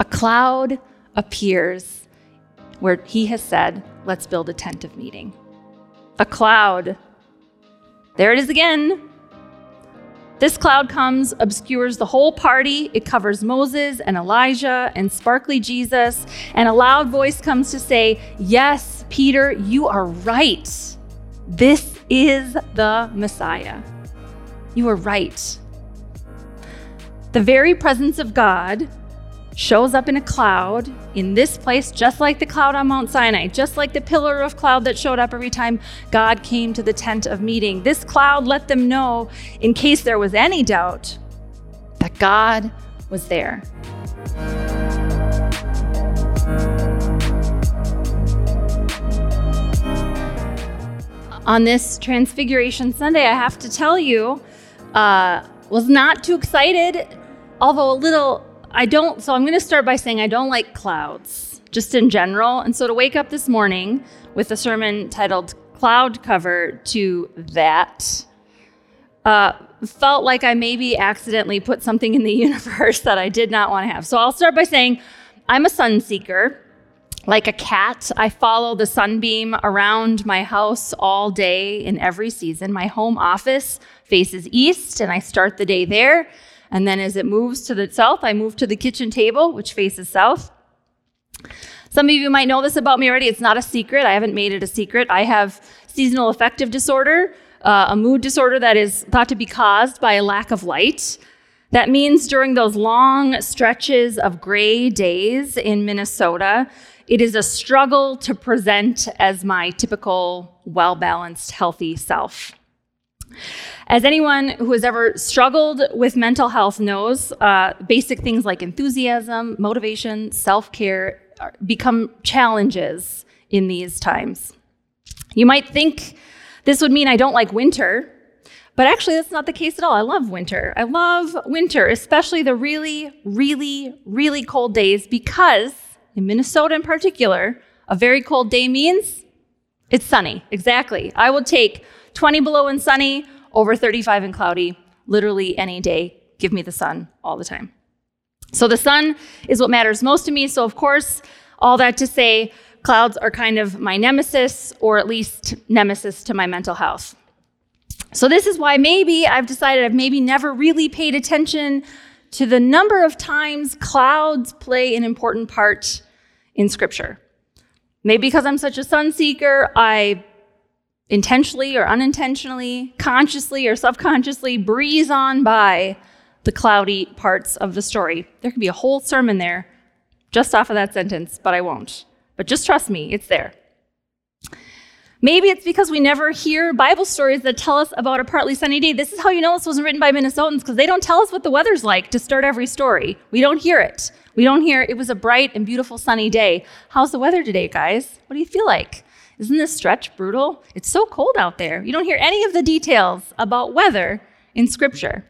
A cloud appears where he has said, Let's build a tent of meeting. A cloud. There it is again. This cloud comes, obscures the whole party. It covers Moses and Elijah and sparkly Jesus. And a loud voice comes to say, Yes, Peter, you are right. This is the Messiah. You are right. The very presence of God shows up in a cloud in this place, just like the cloud on Mount Sinai, just like the pillar of cloud that showed up every time God came to the tent of meeting. This cloud let them know, in case there was any doubt, that God was there. On this Transfiguration Sunday, I have to tell you, uh, was not too excited, although a little I don't, so I'm going to start by saying I don't like clouds, just in general. And so to wake up this morning with a sermon titled Cloud Cover to that, uh, felt like I maybe accidentally put something in the universe that I did not want to have. So I'll start by saying I'm a sun seeker. Like a cat, I follow the sunbeam around my house all day in every season. My home office faces east, and I start the day there. And then as it moves to the south, I move to the kitchen table, which faces south. Some of you might know this about me already. It's not a secret. I haven't made it a secret. I have seasonal affective disorder, uh, a mood disorder that is thought to be caused by a lack of light. That means during those long stretches of gray days in Minnesota, it is a struggle to present as my typical, well balanced, healthy self. As anyone who has ever struggled with mental health knows, uh, basic things like enthusiasm, motivation, self care become challenges in these times. You might think this would mean I don't like winter, but actually, that's not the case at all. I love winter. I love winter, especially the really, really, really cold days, because in Minnesota in particular, a very cold day means it's sunny. Exactly. I will take 20 below and sunny over 35 and cloudy, literally any day. Give me the sun all the time. So the sun is what matters most to me. So, of course, all that to say, clouds are kind of my nemesis, or at least nemesis to my mental health. So, this is why maybe I've decided I've maybe never really paid attention to the number of times clouds play an important part in Scripture. Maybe because I'm such a sun seeker, I intentionally or unintentionally, consciously or subconsciously breeze on by the cloudy parts of the story. There could be a whole sermon there just off of that sentence, but I won't. But just trust me, it's there. Maybe it's because we never hear Bible stories that tell us about a partly sunny day. This is how you know this wasn't written by Minnesotans because they don't tell us what the weather's like to start every story. We don't hear it. We don't hear it was a bright and beautiful sunny day. How's the weather today, guys? What do you feel like? Isn't this stretch brutal? It's so cold out there. You don't hear any of the details about weather in Scripture.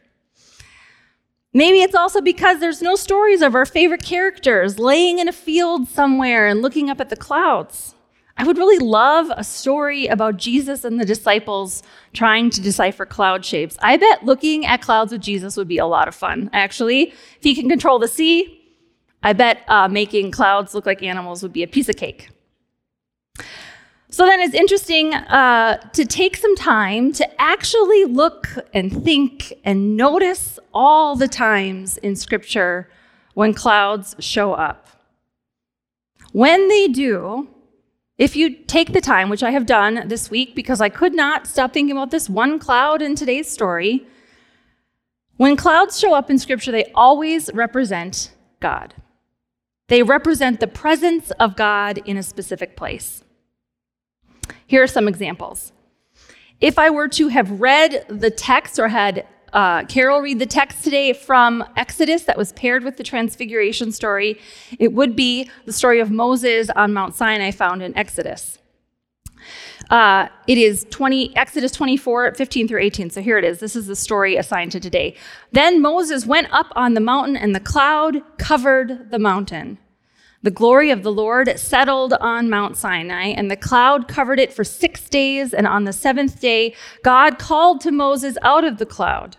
Maybe it's also because there's no stories of our favorite characters laying in a field somewhere and looking up at the clouds. I would really love a story about Jesus and the disciples trying to decipher cloud shapes. I bet looking at clouds with Jesus would be a lot of fun, actually. If he can control the sea, I bet uh, making clouds look like animals would be a piece of cake. So then it's interesting uh, to take some time to actually look and think and notice all the times in Scripture when clouds show up. When they do, if you take the time, which I have done this week because I could not stop thinking about this one cloud in today's story, when clouds show up in Scripture, they always represent God. They represent the presence of God in a specific place. Here are some examples. If I were to have read the text or had uh, Carol read the text today from Exodus that was paired with the Transfiguration story, it would be the story of Moses on Mount Sinai found in Exodus. Uh, it is 20, Exodus 24, 15 through 18. So here it is. This is the story assigned to today. Then Moses went up on the mountain, and the cloud covered the mountain. The glory of the Lord settled on Mount Sinai, and the cloud covered it for six days. And on the seventh day, God called to Moses out of the cloud.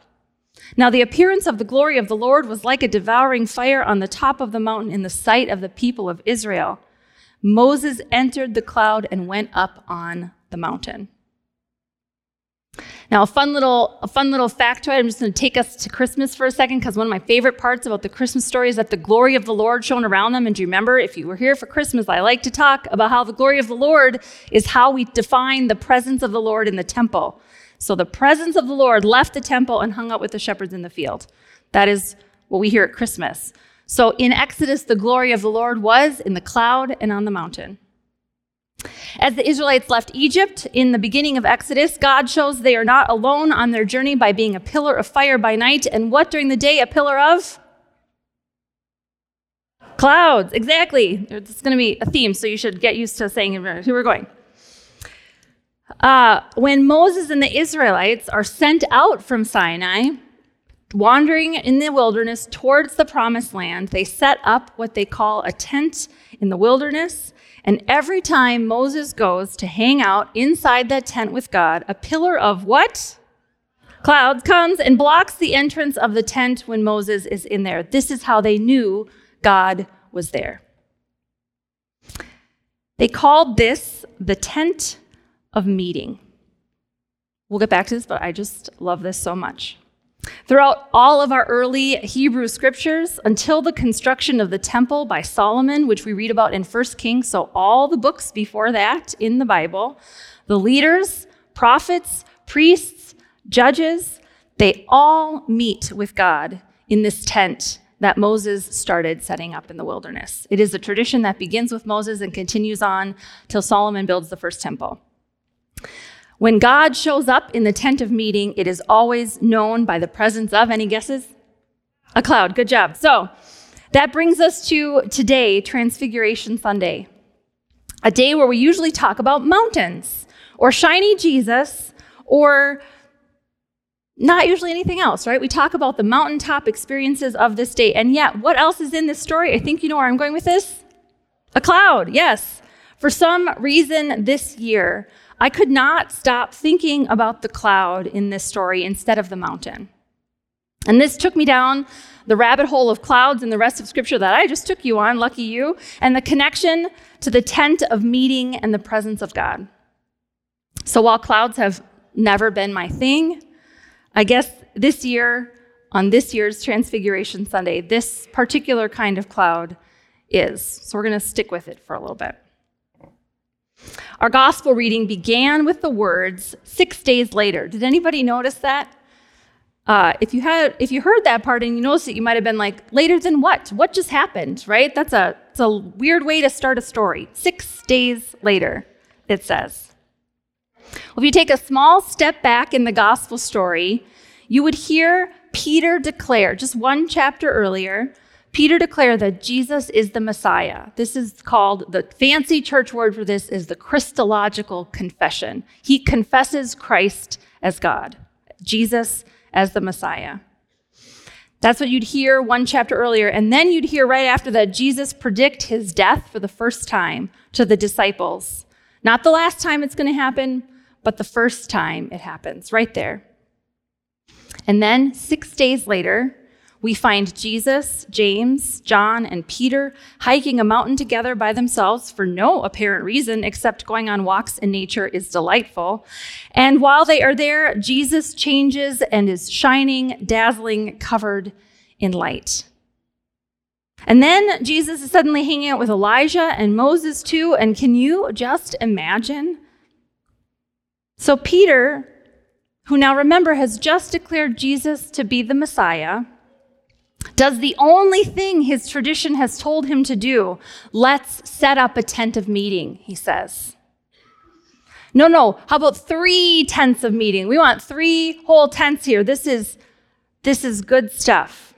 Now, the appearance of the glory of the Lord was like a devouring fire on the top of the mountain in the sight of the people of Israel. Moses entered the cloud and went up on the mountain. Now, a fun little a fun little factoid. I'm just going to take us to Christmas for a second because one of my favorite parts about the Christmas story is that the glory of the Lord shone around them. And do you remember, if you were here for Christmas, I like to talk about how the glory of the Lord is how we define the presence of the Lord in the temple. So the presence of the Lord left the temple and hung out with the shepherds in the field. That is what we hear at Christmas. So in Exodus, the glory of the Lord was in the cloud and on the mountain. As the Israelites left Egypt in the beginning of Exodus, God shows they are not alone on their journey by being a pillar of fire by night, and what during the day? A pillar of clouds. Exactly. It's going to be a theme, so you should get used to saying here we're going. Uh, when Moses and the Israelites are sent out from Sinai, wandering in the wilderness towards the promised land, they set up what they call a tent in the wilderness and every time Moses goes to hang out inside that tent with God, a pillar of what? Clouds comes and blocks the entrance of the tent when Moses is in there. This is how they knew God was there. They called this the tent of meeting. We'll get back to this, but I just love this so much. Throughout all of our early Hebrew scriptures, until the construction of the temple by Solomon, which we read about in 1 Kings, so all the books before that in the Bible, the leaders, prophets, priests, judges, they all meet with God in this tent that Moses started setting up in the wilderness. It is a tradition that begins with Moses and continues on till Solomon builds the first temple. When God shows up in the tent of meeting, it is always known by the presence of, any guesses? A cloud. Good job. So that brings us to today, Transfiguration Sunday, a day where we usually talk about mountains or shiny Jesus or not usually anything else, right? We talk about the mountaintop experiences of this day. And yet, what else is in this story? I think you know where I'm going with this. A cloud, yes. For some reason this year, I could not stop thinking about the cloud in this story instead of the mountain. And this took me down the rabbit hole of clouds and the rest of scripture that I just took you on, lucky you, and the connection to the tent of meeting and the presence of God. So while clouds have never been my thing, I guess this year, on this year's Transfiguration Sunday, this particular kind of cloud is. So we're going to stick with it for a little bit. Our gospel reading began with the words six days later. Did anybody notice that? Uh, if you had, if you heard that part and you noticed it, you might have been like, later than what? What just happened? Right? That's a, it's a weird way to start a story. Six days later, it says. Well, if you take a small step back in the gospel story, you would hear Peter declare, just one chapter earlier, Peter declared that Jesus is the Messiah. This is called the fancy church word for this is the Christological confession. He confesses Christ as God, Jesus as the Messiah. That's what you'd hear one chapter earlier. And then you'd hear right after that Jesus predict his death for the first time to the disciples. Not the last time it's going to happen, but the first time it happens, right there. And then six days later, we find Jesus, James, John, and Peter hiking a mountain together by themselves for no apparent reason except going on walks in nature is delightful. And while they are there, Jesus changes and is shining, dazzling, covered in light. And then Jesus is suddenly hanging out with Elijah and Moses too. And can you just imagine? So, Peter, who now remember has just declared Jesus to be the Messiah, does the only thing his tradition has told him to do. Let's set up a tent of meeting, he says. No, no, how about three tents of meeting? We want three whole tents here. This is this is good stuff.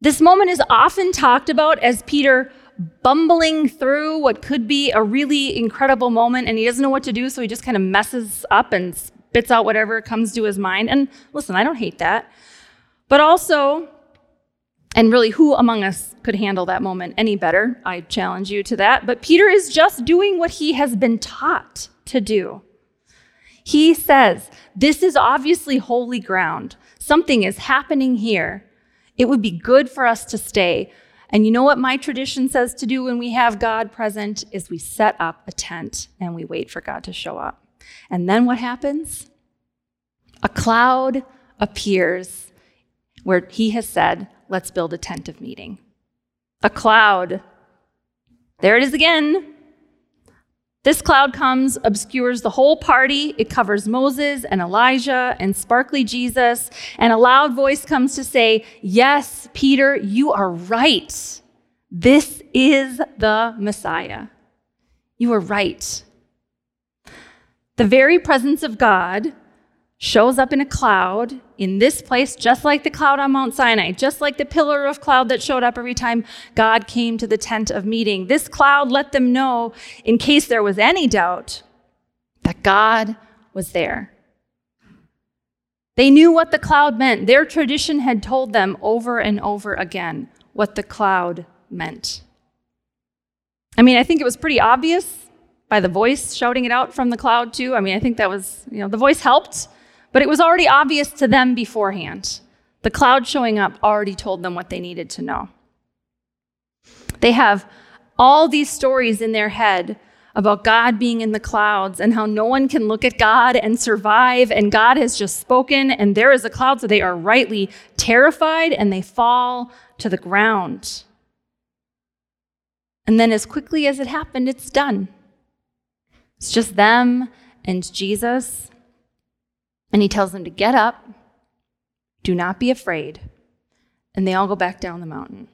This moment is often talked about as Peter bumbling through what could be a really incredible moment and he doesn't know what to do, so he just kind of messes up and spits out whatever comes to his mind. And listen, I don't hate that. But also, and really, who among us could handle that moment any better? I challenge you to that. But Peter is just doing what he has been taught to do. He says, This is obviously holy ground. Something is happening here. It would be good for us to stay. And you know what my tradition says to do when we have God present is we set up a tent and we wait for God to show up. And then what happens? A cloud appears where he has said, Let's build a tent of meeting. A cloud. There it is again. This cloud comes, obscures the whole party. It covers Moses and Elijah and sparkly Jesus. And a loud voice comes to say, Yes, Peter, you are right. This is the Messiah. You are right. The very presence of God shows up in a cloud in this place, just like the cloud on Mount Sinai, just like the pillar of cloud that showed up every time God came to the tent of meeting. This cloud let them know, in case there was any doubt, that God was there. They knew what the cloud meant. Their tradition had told them over and over again what the cloud meant. I mean, I think it was pretty obvious by the voice shouting it out from the cloud, too. I mean, I think that was, you know, the voice helped. But it was already obvious to them beforehand. The cloud showing up already told them what they needed to know. They have all these stories in their head about God being in the clouds and how no one can look at God and survive, and God has just spoken, and there is a cloud, so they are rightly terrified and they fall to the ground. And then, as quickly as it happened, it's done. It's just them and Jesus. And he tells them to get up, do not be afraid. And they all go back down the mountain.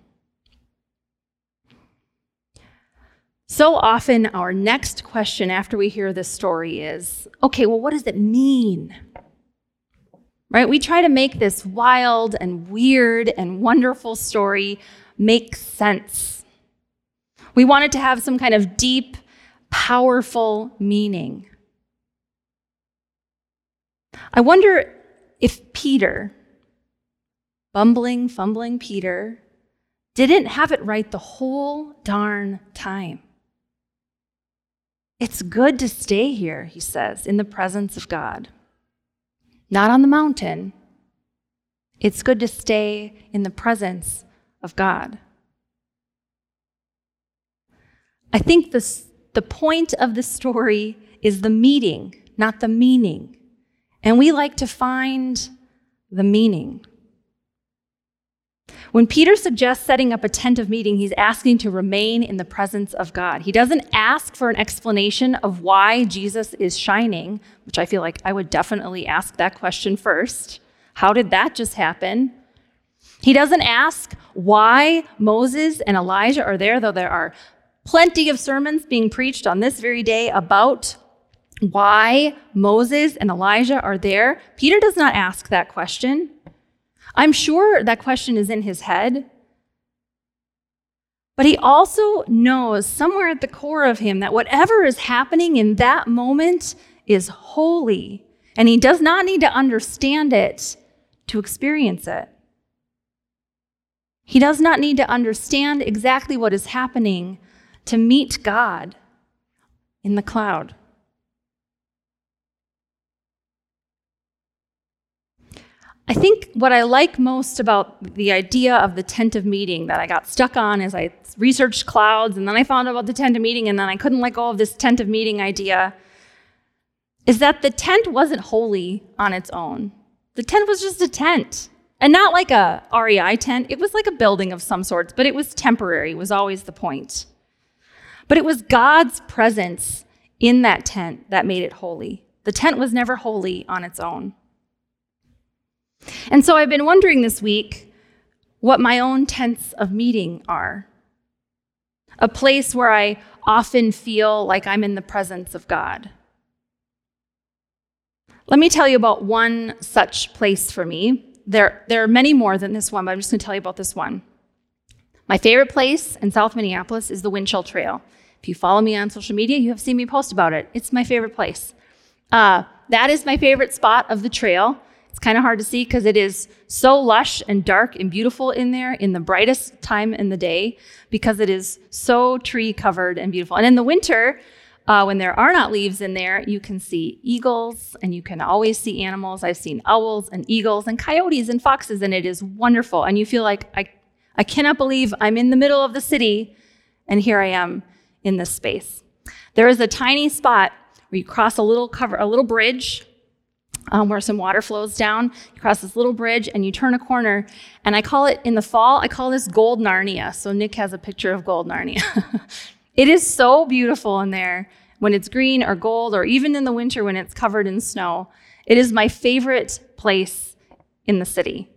So often, our next question after we hear this story is okay, well, what does it mean? Right? We try to make this wild and weird and wonderful story make sense. We want it to have some kind of deep, powerful meaning. I wonder if Peter, bumbling, fumbling Peter, didn't have it right the whole darn time. It's good to stay here, he says, in the presence of God. Not on the mountain. It's good to stay in the presence of God. I think this, the point of the story is the meeting, not the meaning. And we like to find the meaning. When Peter suggests setting up a tent of meeting, he's asking to remain in the presence of God. He doesn't ask for an explanation of why Jesus is shining, which I feel like I would definitely ask that question first. How did that just happen? He doesn't ask why Moses and Elijah are there, though there are plenty of sermons being preached on this very day about why Moses and Elijah are there, Peter does not ask that question. I'm sure that question is in his head. But he also knows somewhere at the core of him that whatever is happening in that moment is holy, and he does not need to understand it to experience it. He does not need to understand exactly what is happening to meet God in the cloud. I think what I like most about the idea of the tent of meeting that I got stuck on as I researched clouds and then I found out about the tent of meeting and then I couldn't let go of this tent of meeting idea is that the tent wasn't holy on its own. The tent was just a tent. And not like a REI tent, it was like a building of some sorts, but it was temporary, was always the point. But it was God's presence in that tent that made it holy. The tent was never holy on its own. And so I've been wondering this week what my own tents of meeting are. A place where I often feel like I'm in the presence of God. Let me tell you about one such place for me. There, there are many more than this one, but I'm just going to tell you about this one. My favorite place in South Minneapolis is the Winchell Trail. If you follow me on social media, you have seen me post about it. It's my favorite place. Uh, that is my favorite spot of the trail. It's kind of hard to see because it is so lush and dark and beautiful in there in the brightest time in the day because it is so tree covered and beautiful. And in the winter, uh, when there are not leaves in there, you can see eagles and you can always see animals. I've seen owls and eagles and coyotes and foxes, and it is wonderful. And you feel like, I, I cannot believe I'm in the middle of the city, and here I am in this space. There is a tiny spot where you cross a little cover, a little bridge um, where some water flows down. You cross this little bridge and you turn a corner. And I call it in the fall, I call this Gold Narnia. So Nick has a picture of Gold Narnia. It is so beautiful in there when it's green or gold, or even in the winter when it's covered in snow. It is my favorite place in the city.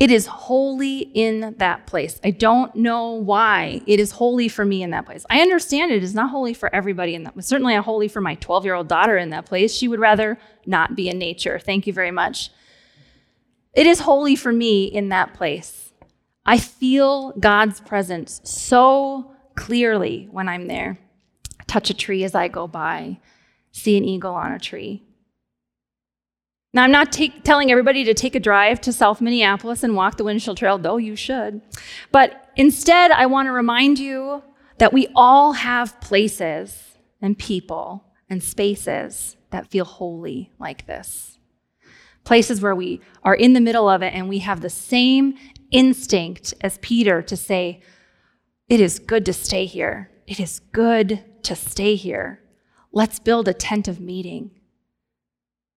It is holy in that place. I don't know why it is holy for me in that place. I understand it is not holy for everybody in that. Certainly not holy for my 12 year old daughter in that place. She would rather not be in nature. Thank you very much. It is holy for me in that place. I feel God's presence so clearly when I'm there. Touch a tree as I go by, see an eagle on a tree. Now, I'm not take, telling everybody to take a drive to South Minneapolis and walk the Winchell Trail, though you should. But instead, I want to remind you that we all have places and people and spaces that feel holy like this. Places where we are in the middle of it and we have the same instinct as Peter to say, it is good to stay here. It is good to stay here. Let's build a tent of meeting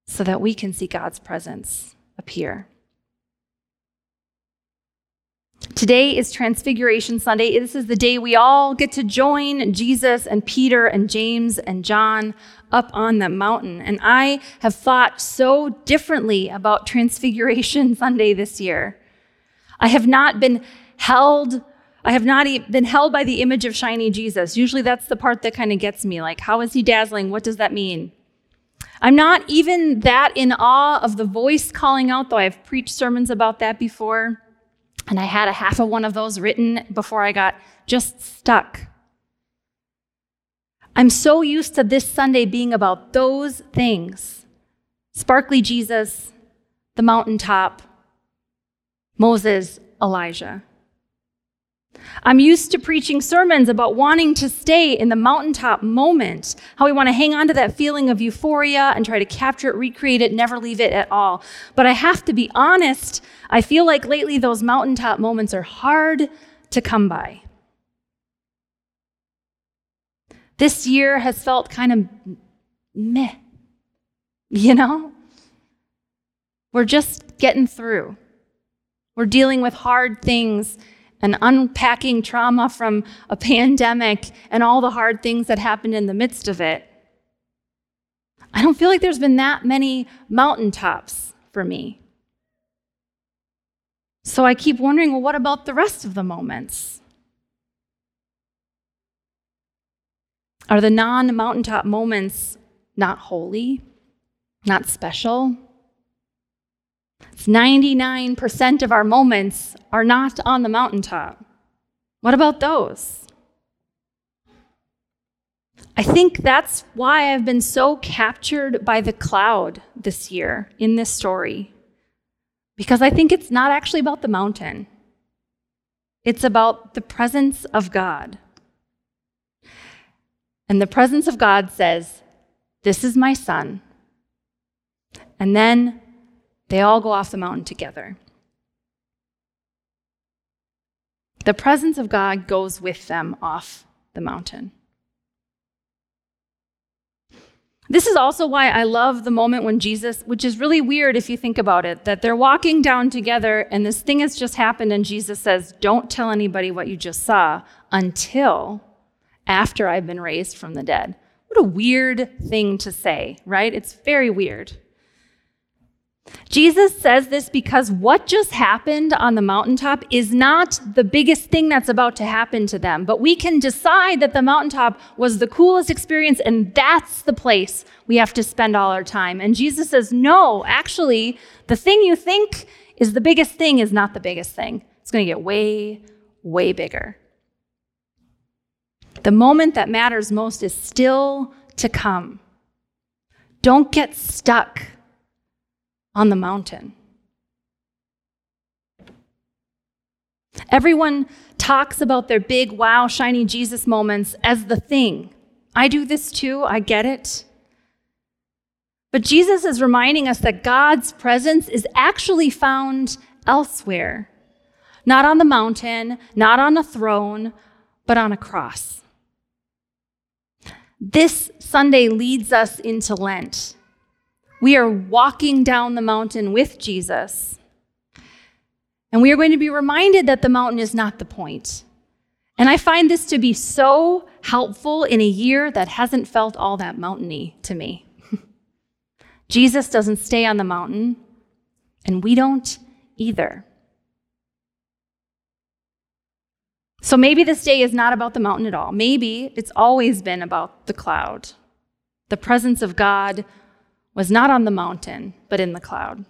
so that we can see God's presence appear. Today is Transfiguration Sunday. This is the day we all get to join Jesus and Peter and James and John up on the mountain. And I have thought so differently about Transfiguration Sunday this year. I have not been held I have not been held by the image of shiny Jesus. Usually that's the part that kind of gets me. Like, how is he dazzling? What does that mean? I'm not even that in awe of the voice calling out, though I've preached sermons about that before. And I had a half of one of those written before I got just stuck. I'm so used to this Sunday being about those things sparkly Jesus, the mountaintop, Moses, Elijah. I'm used to preaching sermons about wanting to stay in the mountaintop moment, how we want to hang on to that feeling of euphoria and try to capture it, recreate it, never leave it at all. But I have to be honest, I feel like lately those mountaintop moments are hard to come by. This year has felt kind of meh, you know? We're just getting through. We're dealing with hard things and unpacking trauma from a pandemic and all the hard things that happened in the midst of it. I don't feel like there's been that many mountaintops for me. So I keep wondering well, what about the rest of the moments? Are the non mountaintop moments not holy, not special? It's 99% of our moments are not on the mountaintop. What about those? I think that's why I've been so captured by the cloud this year in this story. Because I think it's not actually about the mountain, it's about the presence of God. And the presence of God says, This is my son. And then they all go off the mountain together. The presence of God goes with them off the mountain. This is also why I love the moment when Jesus, which is really weird if you think about it, that they're walking down together and this thing has just happened, and Jesus says, Don't tell anybody what you just saw until after I've been raised from the dead. What a weird thing to say, right? It's very weird. Jesus says this because what just happened on the mountaintop is not the biggest thing that's about to happen to them. But we can decide that the mountaintop was the coolest experience and that's the place we have to spend all our time. And Jesus says, no, actually, the thing you think is the biggest thing is not the biggest thing. It's going to get way, way bigger. The moment that matters most is still to come. Don't get stuck on the mountain. Everyone talks about their big, wow, shiny Jesus moments as the thing. I do this too. I get it. But Jesus is reminding us that God's presence is actually found elsewhere, not on the mountain, not on a throne, but on a cross. This Sunday leads us into Lent. We are walking down the mountain with Jesus. And we are going to be reminded that the mountain is not the point. And I find this to be so helpful in a year that hasn't felt all that mountainy to me. Jesus doesn't stay on the mountain, and we don't either. So maybe this day is not about the mountain at all. Maybe it's always been about the cloud. The presence of God was not on the mountain, but in the cloud.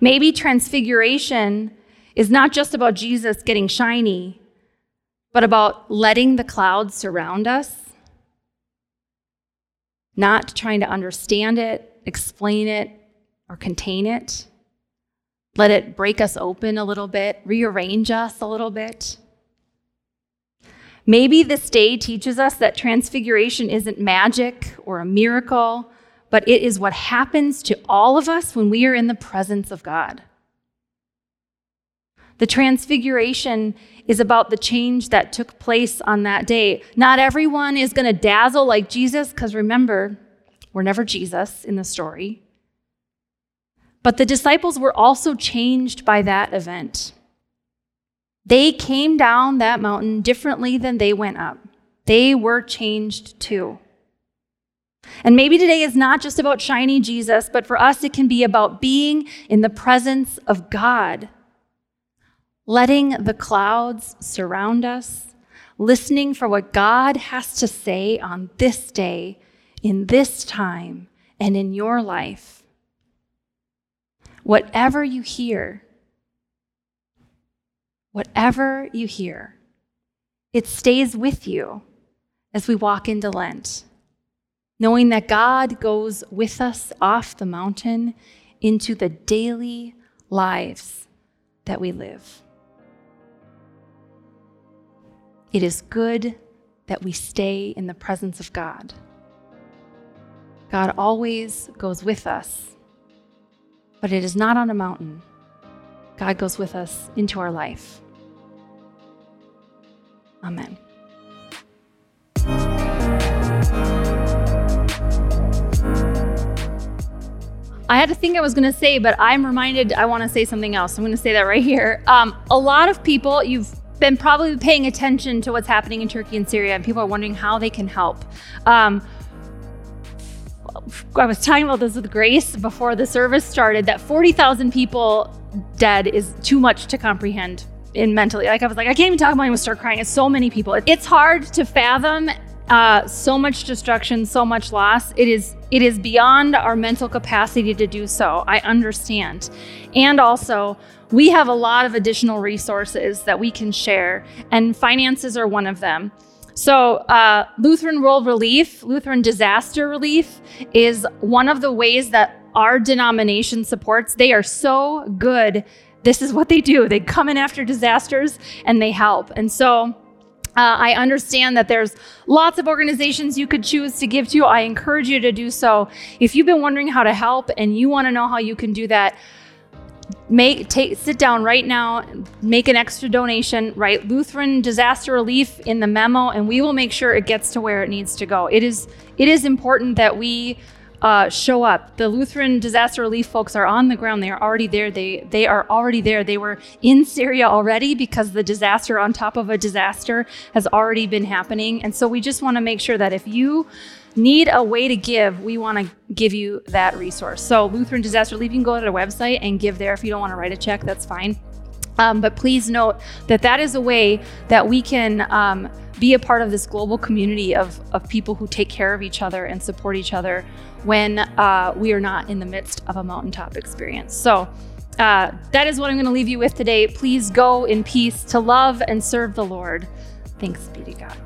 Maybe transfiguration is not just about Jesus getting shiny, but about letting the cloud surround us not trying to understand it, explain it, or contain it. Let it break us open a little bit, rearrange us a little bit. Maybe this day teaches us that transfiguration isn't magic or a miracle, but it is what happens to all of us when we are in the presence of God. The transfiguration is about the change that took place on that day. Not everyone is going to dazzle like Jesus, because remember, we're never Jesus in the story. But the disciples were also changed by that event. They came down that mountain differently than they went up. They were changed too. And maybe today is not just about shiny Jesus, but for us, it can be about being in the presence of God letting the clouds surround us, listening for what God has to say on this day, in this time, and in your life. Whatever you hear, whatever you hear, it stays with you as we walk into Lent, knowing that God goes with us off the mountain into the daily lives that we live. It is good that we stay in the presence of God. God always goes with us, but it is not on a mountain. God goes with us into our life. Amen. I had to think I was going to say, but I'm reminded I want to say something else. I'm going to say that right here. Um, a lot of people, you've been probably paying attention to what's happening in Turkey and Syria, and people are wondering how they can help. Um, I was talking about this with Grace before the service started that 40,000 people dead is too much to comprehend in mentally. Like I was like, I can't even talk about it and start crying. It's so many people. It's hard to fathom uh, so much destruction, so much loss. It is it is beyond our mental capacity to do so. I understand, and also we have a lot of additional resources that we can share, and finances are one of them. So, uh, Lutheran World Relief, Lutheran Disaster Relief, is one of the ways that our denomination supports. They are so good. This is what they do. They come in after disasters and they help. And so, uh, I understand that there's lots of organizations you could choose to give to. I encourage you to do so. If you've been wondering how to help and you want to know how you can do that, make take sit down right now make an extra donation write lutheran disaster relief in the memo and we will make sure it gets to where it needs to go it is it is important that we uh, show up the lutheran disaster relief folks are on the ground they are already there they they are already there they were in syria already because the disaster on top of a disaster has already been happening and so we just want to make sure that if you need a way to give, we want to give you that resource. So, Lutheran Disaster Relief, you can go to their website and give there. If you don't want to write a check, that's fine. Um, but please note that that is a way that we can um, be a part of this global community of, of people who take care of each other and support each other when uh, we are not in the midst of a mountaintop experience. So, uh, that is what I'm going to leave you with today. Please go in peace to love and serve the Lord. Thanks be to God.